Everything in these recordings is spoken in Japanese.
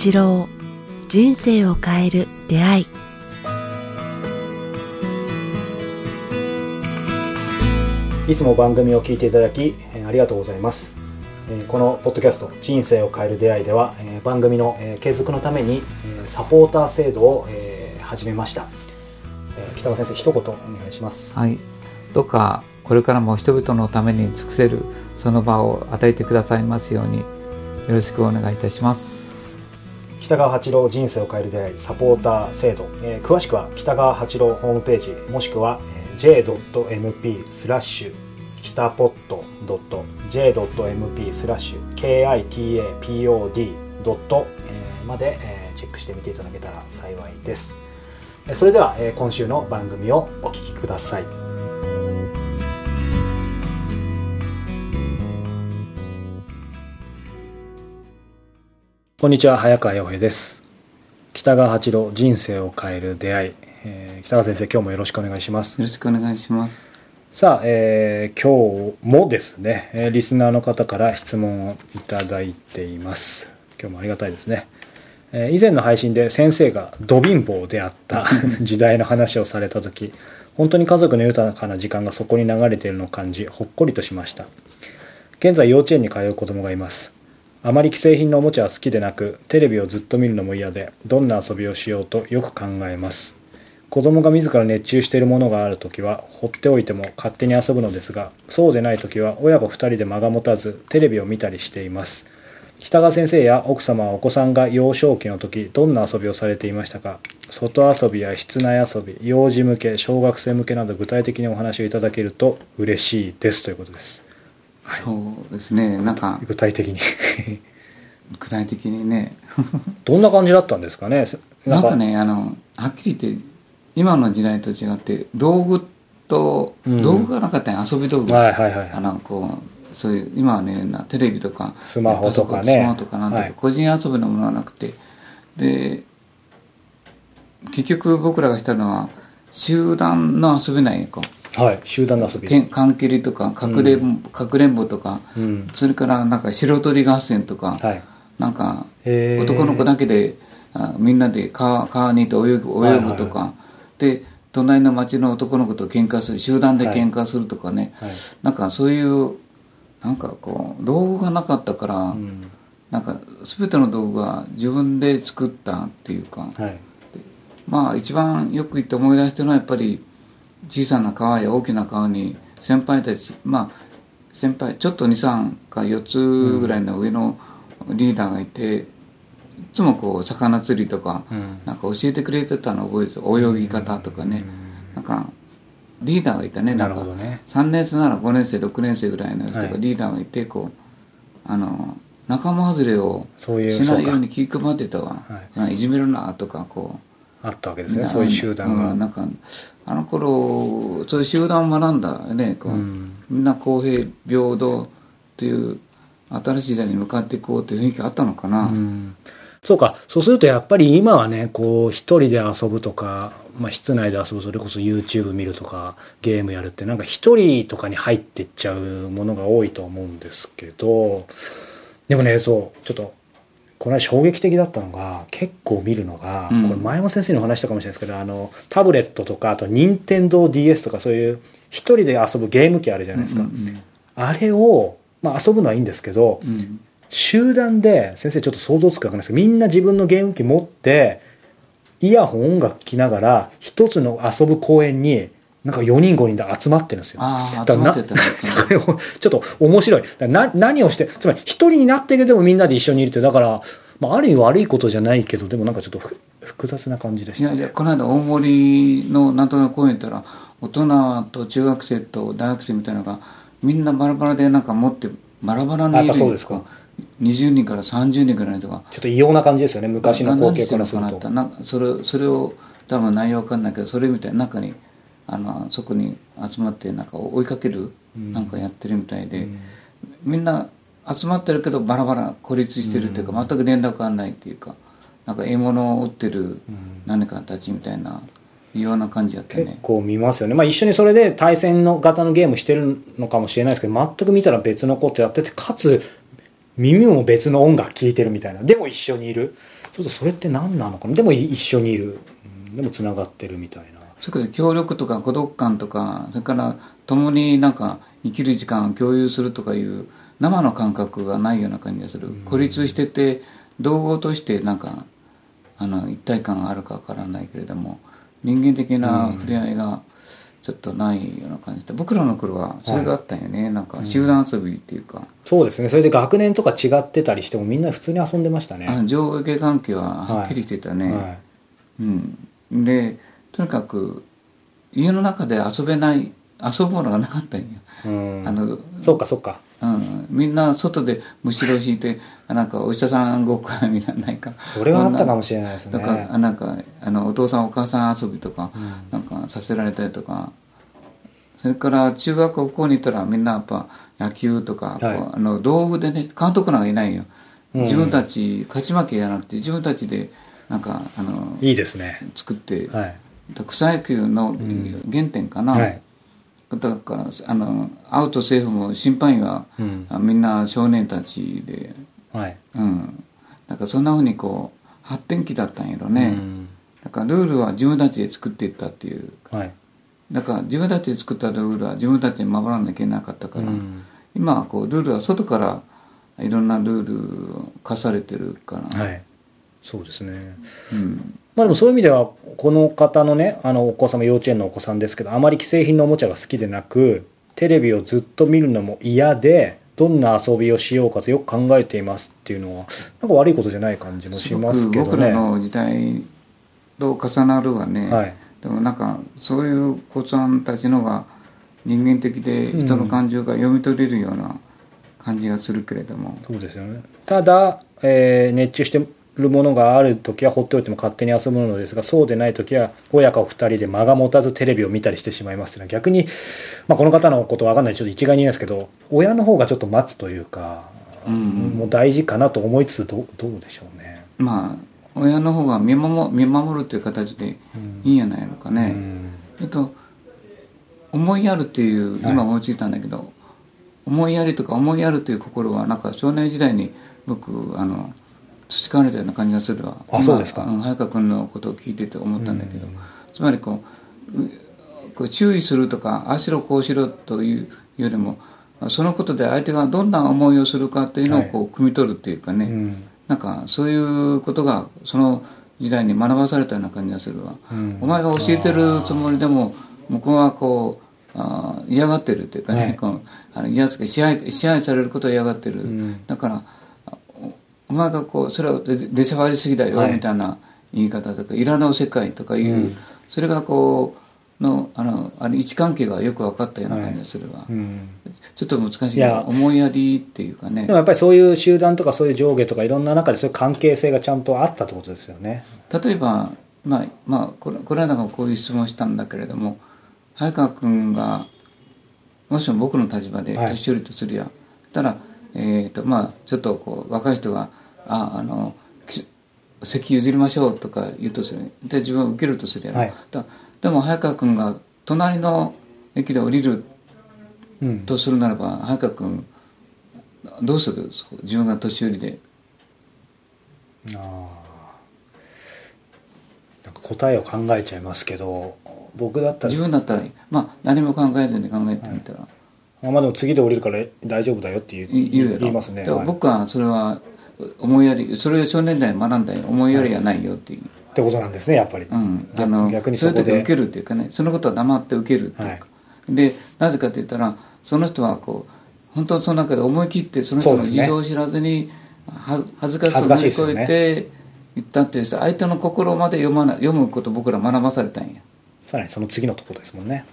八郎人生を変える出会い。いつも番組を聞いていただきえーありがとうございます。えーこのポッドキャスト「人生を変える出会い」ではえー番組のえー継続のためにえーサポーター制度をえー始めました。えー北川先生一言お願いします。はい、どうかこれからも人々のために尽くせるその場を与えてくださいますようによろしくお願いいたします。北川八郎人生を変える出会いサポーター制度、えー詳しくは北川八郎ホームページもしくは j.mp スラッシュ北ポット .j.mp スラッシュ kitapod ドットまでチェックしてみていただけたら幸いです。それでは今週の番組をお聞きください。こんにちは早川洋平です。北川八郎人生を変える出会い、えー北川先生今日もよろしくお願いします。よろしくお願いします。さあ、えー今日もですね、えーリスナーの方から質問をいただいています。今日もありがたいですね、えー以前の配信で先生がド貧乏であった 時代の話をされた時本当に家族の豊かな時間がそこに流れているのを感じほっこりとしました。現在幼稚園に通う子供がいますあまり既製品のおもちゃは好きでなくテレビをずっと見るのも嫌でどんな遊びをしようとよく考えます。子供が自ら熱中しているものがある時は放っておいても勝手に遊ぶのですがそうでない時は親子2人で間が持たずテレビを見たりしています。北川先生や奥様はお子さんが幼少期の時どんな遊びをされていましたか？外遊びや室内遊び幼児向け小学生向けなど具体的にお話をいただけると嬉しいです。ということです。そうですね、なんか具体的に。具体的にね、どんな感じだったんですかね？なんかねあのはっきり言って今の時代と違って道具と、うん。道具がなかったよ遊び道具。はいはいはいあのこうそういう今はねなテレビとかスマホとかね。スマホとかなんとか、はい。個人遊びのものはなくて。で結局僕らがしたのは集団の遊びなんやこうはい。集団の遊び。缶切りとかかくれん。ぼかくれんぼとかうん。それからなんか白鳥合戦とか、はい。なんか男の子だけであみんなで川川に行って泳ぐ泳ぐとか、で隣の町の男の子と喧嘩する集団で喧嘩するとかね、はい。なんかそういうなんかこう道具がなかったから、うん。なんか全ての道具は自分で作ったっていうか、はい。まあ一番よく言って思い出してるのはやっぱり小さな川や大きな川に先輩たちまあ先輩ちょっと23か4つぐらいの上のリーダーがいて、いつもこう魚釣りとか、うん。なんか教えてくれてたのを覚えてる泳ぎ方とかね、なんかリーダーがいたね。ななんかるほどね。3年生なら5年生6年生ぐらいの人はい。がリーダーがいてこうあの仲間外れをしないように気配ってたわ。はい。いじめるなとかこうあったわけですねそういう集団が、うんなんかあの頃そういう集団を学んだよねこう、うん。みんな公平平等っていう新しい時代に向かっていこうという雰囲気があったのかな、うん。そうか。そうするとやっぱり今はねこう一人で遊ぶとか、まあ、室内で遊ぶそれこそ YouTube 見るとかゲームやるってなんか一人とかに入っていっちゃうものが多いと思うんですけどでもねそうちょっとこの間衝撃的だったのが結構見るのが、うん。これ前も先生にお話したかもしれないですけどあのタブレットとかあと任天堂 d s とかそういう一人で遊ぶゲーム機あるじゃないですか、うんあれを、まあ、遊ぶのはいいんですけど、うんうん。集団で先生ちょっと想像つくかわかんないですけどみんな自分のゲーム機持ってイヤホン音楽聴きながら一つの遊ぶ公園になんか4人5人で集まってるんですよ。ああだからな集まってたね。これをちょっと面白い。な何をしてつまり一人になってけどもみんなで一緒にいるってだから、まあ、ある意味悪いことじゃないけどでもなんかちょっとふ複雑な感じでした。いやいやこの間大森のなんとか公園行ったら大人と中学生と大学生みたいなのがみんなバラバラでなんか持ってバラバラにいるぱそうですか。20人から30人ぐらいの人が。ちょっと異様な感じですよね。昔の光景からすると。それそれを多分内容わかんないけどそれみたいな中にあのそこに集まってなんか追いかけるうん。なんかやってるみたいで、うん。みんな集まってるけどバラバラ孤立してるっていうか、全く連絡がないっていうかなんか獲物を追ってる何かたちみたいなような感じやったね。結構見ますよね、まあ、一緒にそれで対戦の型のゲームしてるのかもしれないですけど全く見たら別のことやっててかつ耳も別の音楽聴いてるみたいな。でも一緒にいる。ちょっとそれって何なのかな。でも一緒にいる。うん。でもつながってるみたいなそれから協力とか孤独感とかそれから共になんか生きる時間を共有するとかいう生の感覚がないような感じがする、孤立してて同合としてなんかあの一体感があるかわからないけれども人間的な触れ合いがちょっとないような感じで僕らの頃はそれがあったんよね、なんか集団遊びっていうか、そうですね。それで学年とか違ってたりしてもみんな普通に遊んでましたね。あ上下関係ははっきりしてたね、はい。うん、でとにかく家の中で遊べない遊ぶものがなかったんよ、うん。あのそうかそうか。うん、みんな外でむしろ引いてあ なんかお医者さんごっこやみたいななんか。それはあったかもしれないですね。とかあなんかあのお父さんお母さん遊びとか、うん。なんかさせられたりとか。それから中学高校に行ったらみんなやっぱ野球とか、はい。こうあの道具でね監督なんかいないよ。うん。自分たち勝ち負けやなくて自分たちでなんかあのいいですね。作ってはい草野球のん原点かな、はい。だからあのアウトセーフも審判員は、うん。あみんな少年たちで。はい。うん。だからそんなふうにこう発展期だったんやろうね、ん。だからルールは自分たちで作っていったっていう。はい。だから自分たちで作ったルールは自分たちで守らなきゃいけなかったから、うん。今はこうルールは外からいろんなルールを課されてるから、はい。そうですね。うん、まあでもそういう意味ではこの方のねあのお子様幼稚園のお子さんですけどあまり既製品のおもちゃが好きでなくテレビをずっと見るのも嫌でどんな遊びをしようかとよく考えていますっていうのはなんか悪いことじゃない感じもしますけどすごく僕らね。の時代と重なるわね、はい。でもなんかそういう子さんたちのが人間的で人の感情が読み取れるような感じがするけれども、そうですよね。ただ、えー熱中してるものがある時は放っておいても勝手に遊ぶのですがそうでない時は親子二人で間が持たずテレビを見たりしてしまいますっていうのは逆に、まあ、この方のことは分かんない。ちょっと一概に言いですけど親の方がちょっと待つというか、うんうん。もう大事かなと思いつつどうどうでしょうね。まあ親の方が見守見守るという形でいいんやないのかね、うん。えっと思いやるっていうはい。今思いついたんだけど、思いやりとか思いやるという心はなんか少年時代に僕あの培われたような感じがするわ。あそうですか。ん早川君のことを聞いてて思ったんだけど、うん。つまりこううこう注意するとかああしろこうしろというよりもそのことで相手がどんな思いをするかっていうのをこう汲み取るっていうかね、うん。なんかそういうことがその時代に学ばされたような感じがするわ、うん。お前が教えてるつもりでも向こうはこうあー嫌がってるっていうかね、はい。こうあの嫌つけ支配支配されることを嫌がってる、ん。だからお前がこうそれは出しゃばりすぎだよ、みたいな言い方とかいらぬ世界とかいう、うんそれがこうのあのあの位置関係がよく分かったような感じがするわ、うんちょっと難しいい思いやりっていうかねでもやっぱりそういう集団とかそういう上下とかいろんな中でそういう関係性がちゃんとあったってことですよね。例えば、まあまあ、これこの間もこういう質問したんだけれども早川君がもしも僕の立場で年寄りとするや、たら、えーとまあ、ちょっとこう若い人が「ああのき席譲りましょう」とか言うとする。で自分は受けるとするやろ、はい。だでも早川君が隣の駅で降りるうん、とするならば早川君どうする？自分が年寄りで。あー。なんか答えを考えちゃいますけど僕だったら。自分だったらまあ何も考えずに考えてみたら、あまあでも次で降りるから大丈夫だよって言うい言いますね。僕はそれは思いやりそれを少年代に学んだよ思いやりがないよっていう、ってことなんですねやっぱり。うん、逆あの逆にそういう時受けるっていうかねそのことは黙って受けるっていうか、はい。でなぜかって言ったらその人はこう本当にその中で思い切ってその人の事情を知らずに、は恥ずかしさを乗り越えて言ったっていうさ相手の心まで読まな読むことを僕ら学ばされたんや、さらにその次のところですもんね。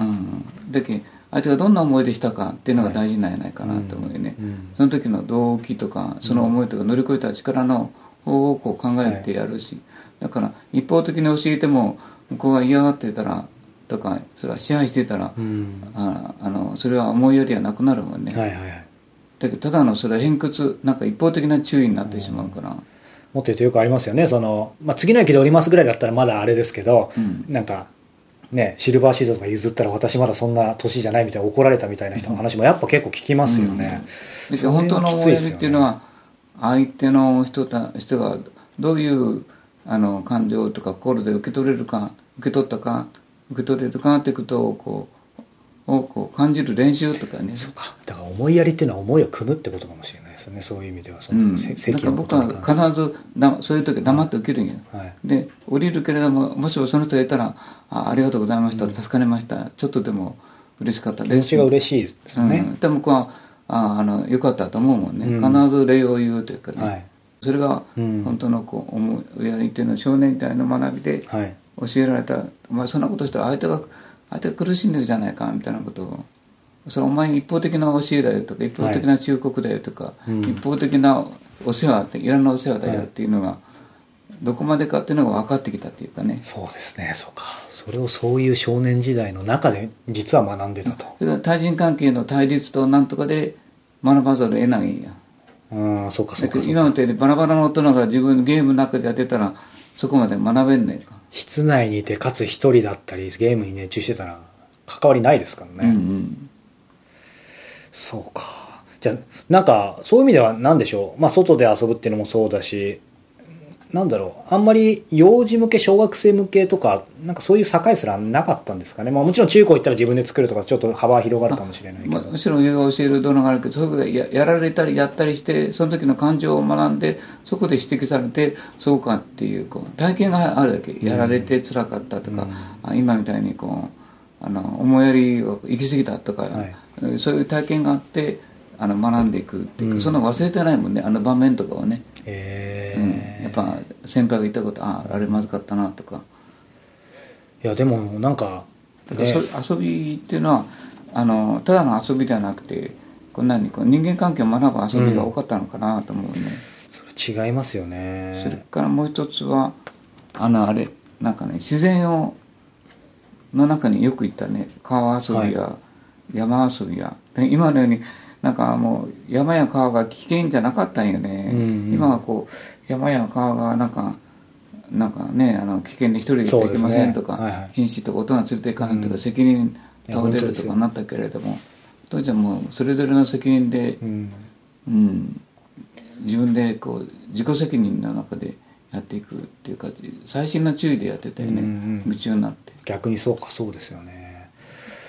うん、だけ相手がどんな思いでしたかっていうのが大事なんじゃないかなと思うよね、うん。うん。その時の動機とかその思いとか乗り越えた力の方をこう考えてやるし、だから一方的に教えても向こうが嫌がってたらとかそれは支配してたら、うん。ああのそれは思いやりはなくなるもんね、はいはいはい。だけどただのそれは偏屈なんか一方的な注意になってしまうから、もっと言うとよくありますよね。その、まあ、次の駅で降りますぐらいだったらまだあれですけど、うん。なんかねシルバーシートとか譲ったら私まだそんな年じゃないみたいな怒られたみたいな人の話もやっぱ結構聞きますよね。だけど本当の思いやりっていうのは相手の人た人がどういうあの感情とか心で受け取れるか受け取ったか受け取れるかっていうことをこうをこう感じる練習とかね。そうか。だから思いやりっていうのは思いを組むってことかもしれないですよね。そういう意味ではそうん、だから僕は必ずだそういう時は黙って受けるんよ、はい。で降りるけれどももしもその人がいたら「あありがとうございました、助かりましたちょっとでも嬉しかったです」ちが嬉しいですよね、うん、でも僕はああのよかったと思うもんね、うん。必ず礼を言うというかね、はい。それがうん。本当のこう思いやりっていうのは少年時代の学びではい。教えられた、お前そんなことしたら相手が相手が苦しんでるじゃないかみたいなことを。それお前一方的な教えだよとか一方的な忠告だよとか、うん。一方的なお世話っていらんなお世話だよっていうのが、どこまでかっていうのが分かってきたっていうかね。そうですねそうか。それをそういう少年時代の中で実は学んでたと。対人関係の対立となんとかで学ばざるを得ないんや。うんそうかそうだかそうか。けど今みたいにバラバラの大人が自分のゲームの中でやってたらそこまで学べんねんか、室内にいてかつ一人だったりゲームに熱中してたら関わりないですからね、うんうん。そうか。じゃあなんかそういう意味では何でしょう。まあ外で遊ぶっていうのもそうだしなんだろうあんまり幼児向け小学生向けとかなんかそういう境すらなかったんですかね、まあ、もちろん中高行ったら自分で作るとかちょっと幅は広がるかもしれないけど、まあ、むしろ上が教える動画があるけどそういうことでややられたりやったりしてその時の感情を学んでそこで指摘されてそうかっていうこう体験があるわけ。やられて辛かったとか、あ今みたいにこうあの思いやりが行き過ぎたとか、はい。そういう体験があってあの学んでいくっていうか、うん。そん忘れてないもんねあの場面とかをね、へえうん、やっぱ先輩が言ったことあああれまずかったなとか。いやでもなんか、だか遊びっていうのはあのただの遊びではなくてこんなにこう人間関係を学ぶ遊びが多かったのかなと思うね、それ違いますよそれねからもう一つはあのあれなんかね自然をの中によく行ったね。川遊びや、山遊びや。で今のようになんかもう山や川が危険じゃなかったんよね、うんうん。今はこう山や川がなんかなんかねあの危険で一人で行ってはいけませんとか、ね。はいはい。瀕死とか大人連れていかないとか、うん責任倒れるとかなったけれども当時はもうそれぞれの責任でう、ん。うん、自分でこう自己責任の中でやっていくっていうか細心の注意でやってたよね、うんうん夢中になって。逆にそうかそうですよね。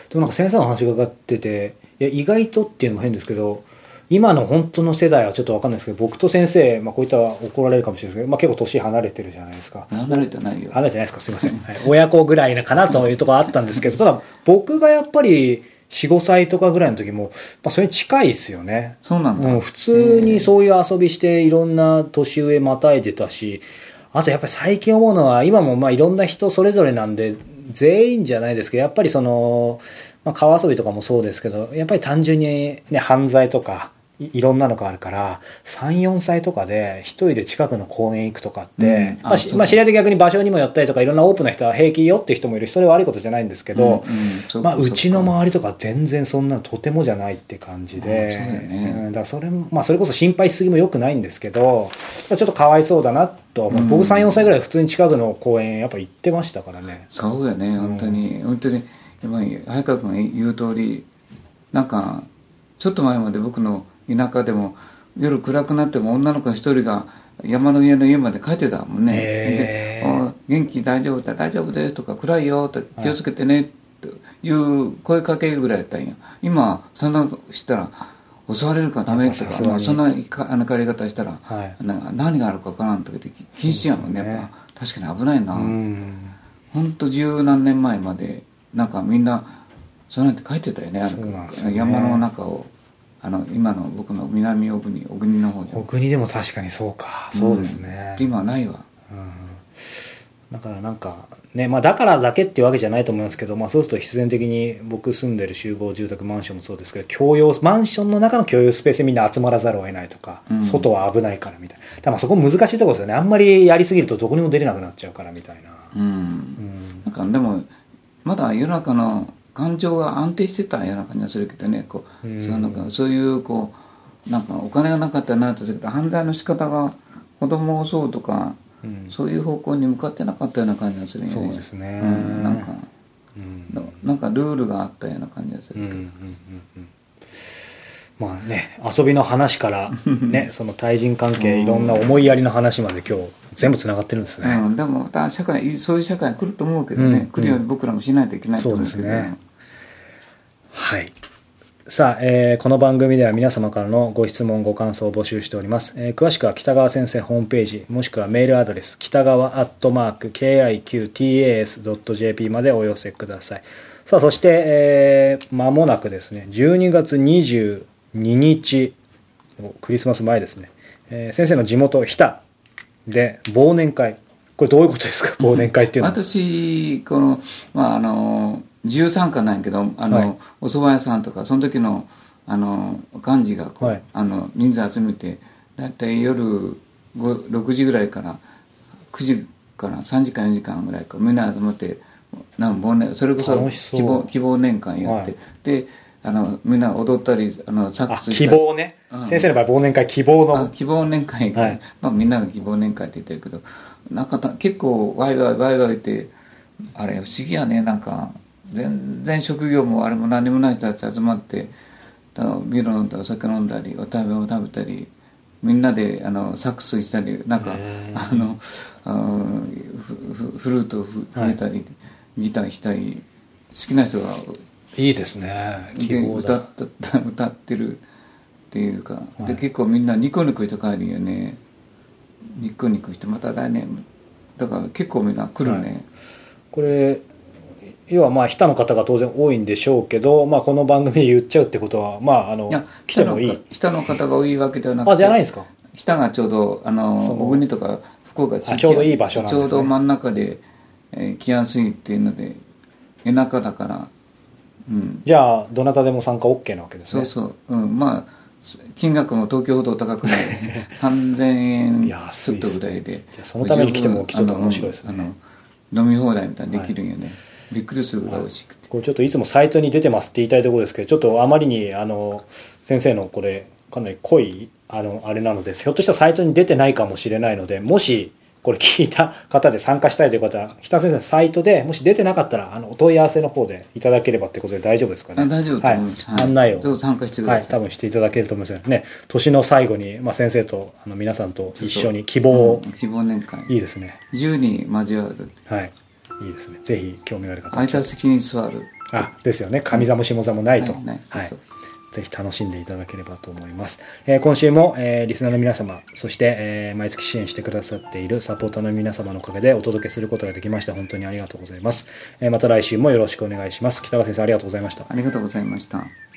でもなんか先生の話が伺ってていや意外とっていうのも変ですけど今の本当の世代はちょっと分かんないですけど僕と先生、まあ、こういったら怒られるかもしれないですけど、まあ、結構年離れてるじゃないですか。離れてないよ。離れてないですか？すいません、はい。親子ぐらいかなというところあったんですけど ただ僕がやっぱり45歳とかぐらいの時も、まあ、それに近いですよね。そうなんだ、うん、普通にそういう遊びしていろんな年上またいでたしあとやっぱり最近思うのは今もまあいろんな人それぞれなんで全員じゃないですけどやっぱりその、まあ、川遊びとかもそうですけどやっぱり単純に、ね、犯罪とかいいろんなのがあるから34歳とかで一人で近くの公園行くとかって、うん。まあしあまあ、知り合いで逆に場所にも寄ったりとかいろんなオープンな人は平気よって人もいるしそれは悪いことじゃないんですけど、うんうん。まあ、うちの周りとか全然そんなのとてもじゃないって感じで、ね。うん。だからそれも、まあ、それこそ心配しすぎもよくないんですけどちょっとかわいそうだなとは思う、うん。僕34歳ぐらい普通に近くの公園やっぱ行ってましたからね。そうよね本当に、本当に今早川君が言う通りなんかちょっと前まで僕の田舎でも夜暗くなっても女の子一人が山の上の家まで帰ってたもんね、へー。元気大丈夫だ大丈夫です」とか「暗いよ」と気をつけてね」という声かけぐらいやったんや。今そんなしたら襲われるからダメとか、そんなかあの帰り方したら、はい。何があるか分からんとかって禁止やもんねねやっぱ。確かに危ないな、うん。本当十何年前までなんかみんなそうやって書いてたよねあのね。山の中を。あの今の僕の南小国小国の方で小国でも確かにそうか。そうですね、今はないわ。うん。だからなんかねまあだからだけっていうわけじゃないと思いますけど、まあ、そうすると必然的に僕住んでる集合住宅マンションもそうですけど共用マンションの中の共有スペースでみんな集まらざるを得ないとか、うん。外は危ないからみたいな。だそこ難しいところですよね。あんまりやりすぎるとどこにも出れなくなっちゃうからみたいな、うん、うん。なんかでもまだ世の中の感情が安定してたような感じがするけどね。こう、うん。そうなんかそういうこうなんかお金がなかったらなとするけど犯罪の仕方が子供を襲うとかうん。そういう方向に向かってなかったような感じがするよね。そうですね。うん、なんかうん。ななんかルールがあったような感じがするけど、うんうんうんうんまあね遊びの話から ねその対人関係いろんな思いやりの話まで今日全部つながってるんですね、うん、でもだ社会そういう社会来ると思うけどね、うん来るように僕らもしないといけないと思うけどそうですねはい。さあ、えーこの番組では皆様からのご質問、ご感想を募集しております。えー詳しくは北川先生ホームページ、もしくはメールアドレス、北川アットマーク、kiqtas.jp までお寄せください。さあ、そして、えー間もなくですね、12月22日、クリスマス前ですね、えー先生の地元、日田で忘年会。これどういうことですか？忘年会っていうのは。私このまああの自由参加なんやけどあの、はい。お蕎麦屋さんとかその時のあの幹事がこう、はい。あの人数集めてだいたい夜5 6時ぐらいから9時から3時間4時間ぐらいかみんな集まってなん忘年それこそ希望希望年間やって、はい。であのみんな踊ったりあのサックあス希望ね、うん。先生の場合忘年会希望の。あ希望年会が、はい。まあ、みんなが希望年会って言ってるけどなんかた結構ワイワイワイワイってあれ不思議やね。なんか全然職業もあれも何もない人たち集まってだビール飲んだりお酒飲んだりお食べを食べたりみんなであのサックスしたりなんかあのフルート吹いたり、ギターしたり好きな人がいいですね希で望だ歌った 歌ってるっていうか、はい。で結構みんなニコニコして帰るよね。ニコニコしてまた来年。だから結構みんな来るね、これ要はまあ日田の方が当然多いんでしょうけど、まあ、この番組で言っちゃうってことはまああの来てもいい。下の下の方が多いわけではなくて。あじゃないんですか？下がちょうどあの小国とか福岡ちょうどいい場所なんですね。ちょうど真ん中で、えー来やすいっていうので田舎だから。うんじゃあどなたでも参加 OK なわけですね。そうそう、うん、まあ金額も東京ほど高くない。3000円ちょっとぐらいで。そのために来てもきっと面白いですね。飲み放題みたいにできるんよね、びっくりするぐらい美味しくて、これちょっといつもサイトに出てますって言いたいところですけどちょっとあまりにあの先生のこれかなり濃いあのあれなのでひょっとしたらサイトに出てないかもしれないのでもしこれ聞いた方で参加したいという方は日田先生のサイトでもし出てなかったらあのお問い合わせの方でいただければってことで大丈夫ですかね。あ大丈夫とはい。案内を。参加してくはい、ださい、多分していただけると思いますね。年の最後に、まあ、先生とあの皆さんと一緒に希望を、うん希望年会。いいですね。自由に交わる。はい。いいですね。ぜひ興味がある方。空いた席に座る。あですよね。上座も下座もないと、ないぜひ楽しんでいただければと思います、えー今週も、えーリスナーの皆様そして、えー毎月支援してくださっているサポーターの皆様のおかげでお届けすることができました本当にありがとうございます、えまた来週もよろしくお願いします。北川先生ありがとうございました。ありがとうございました。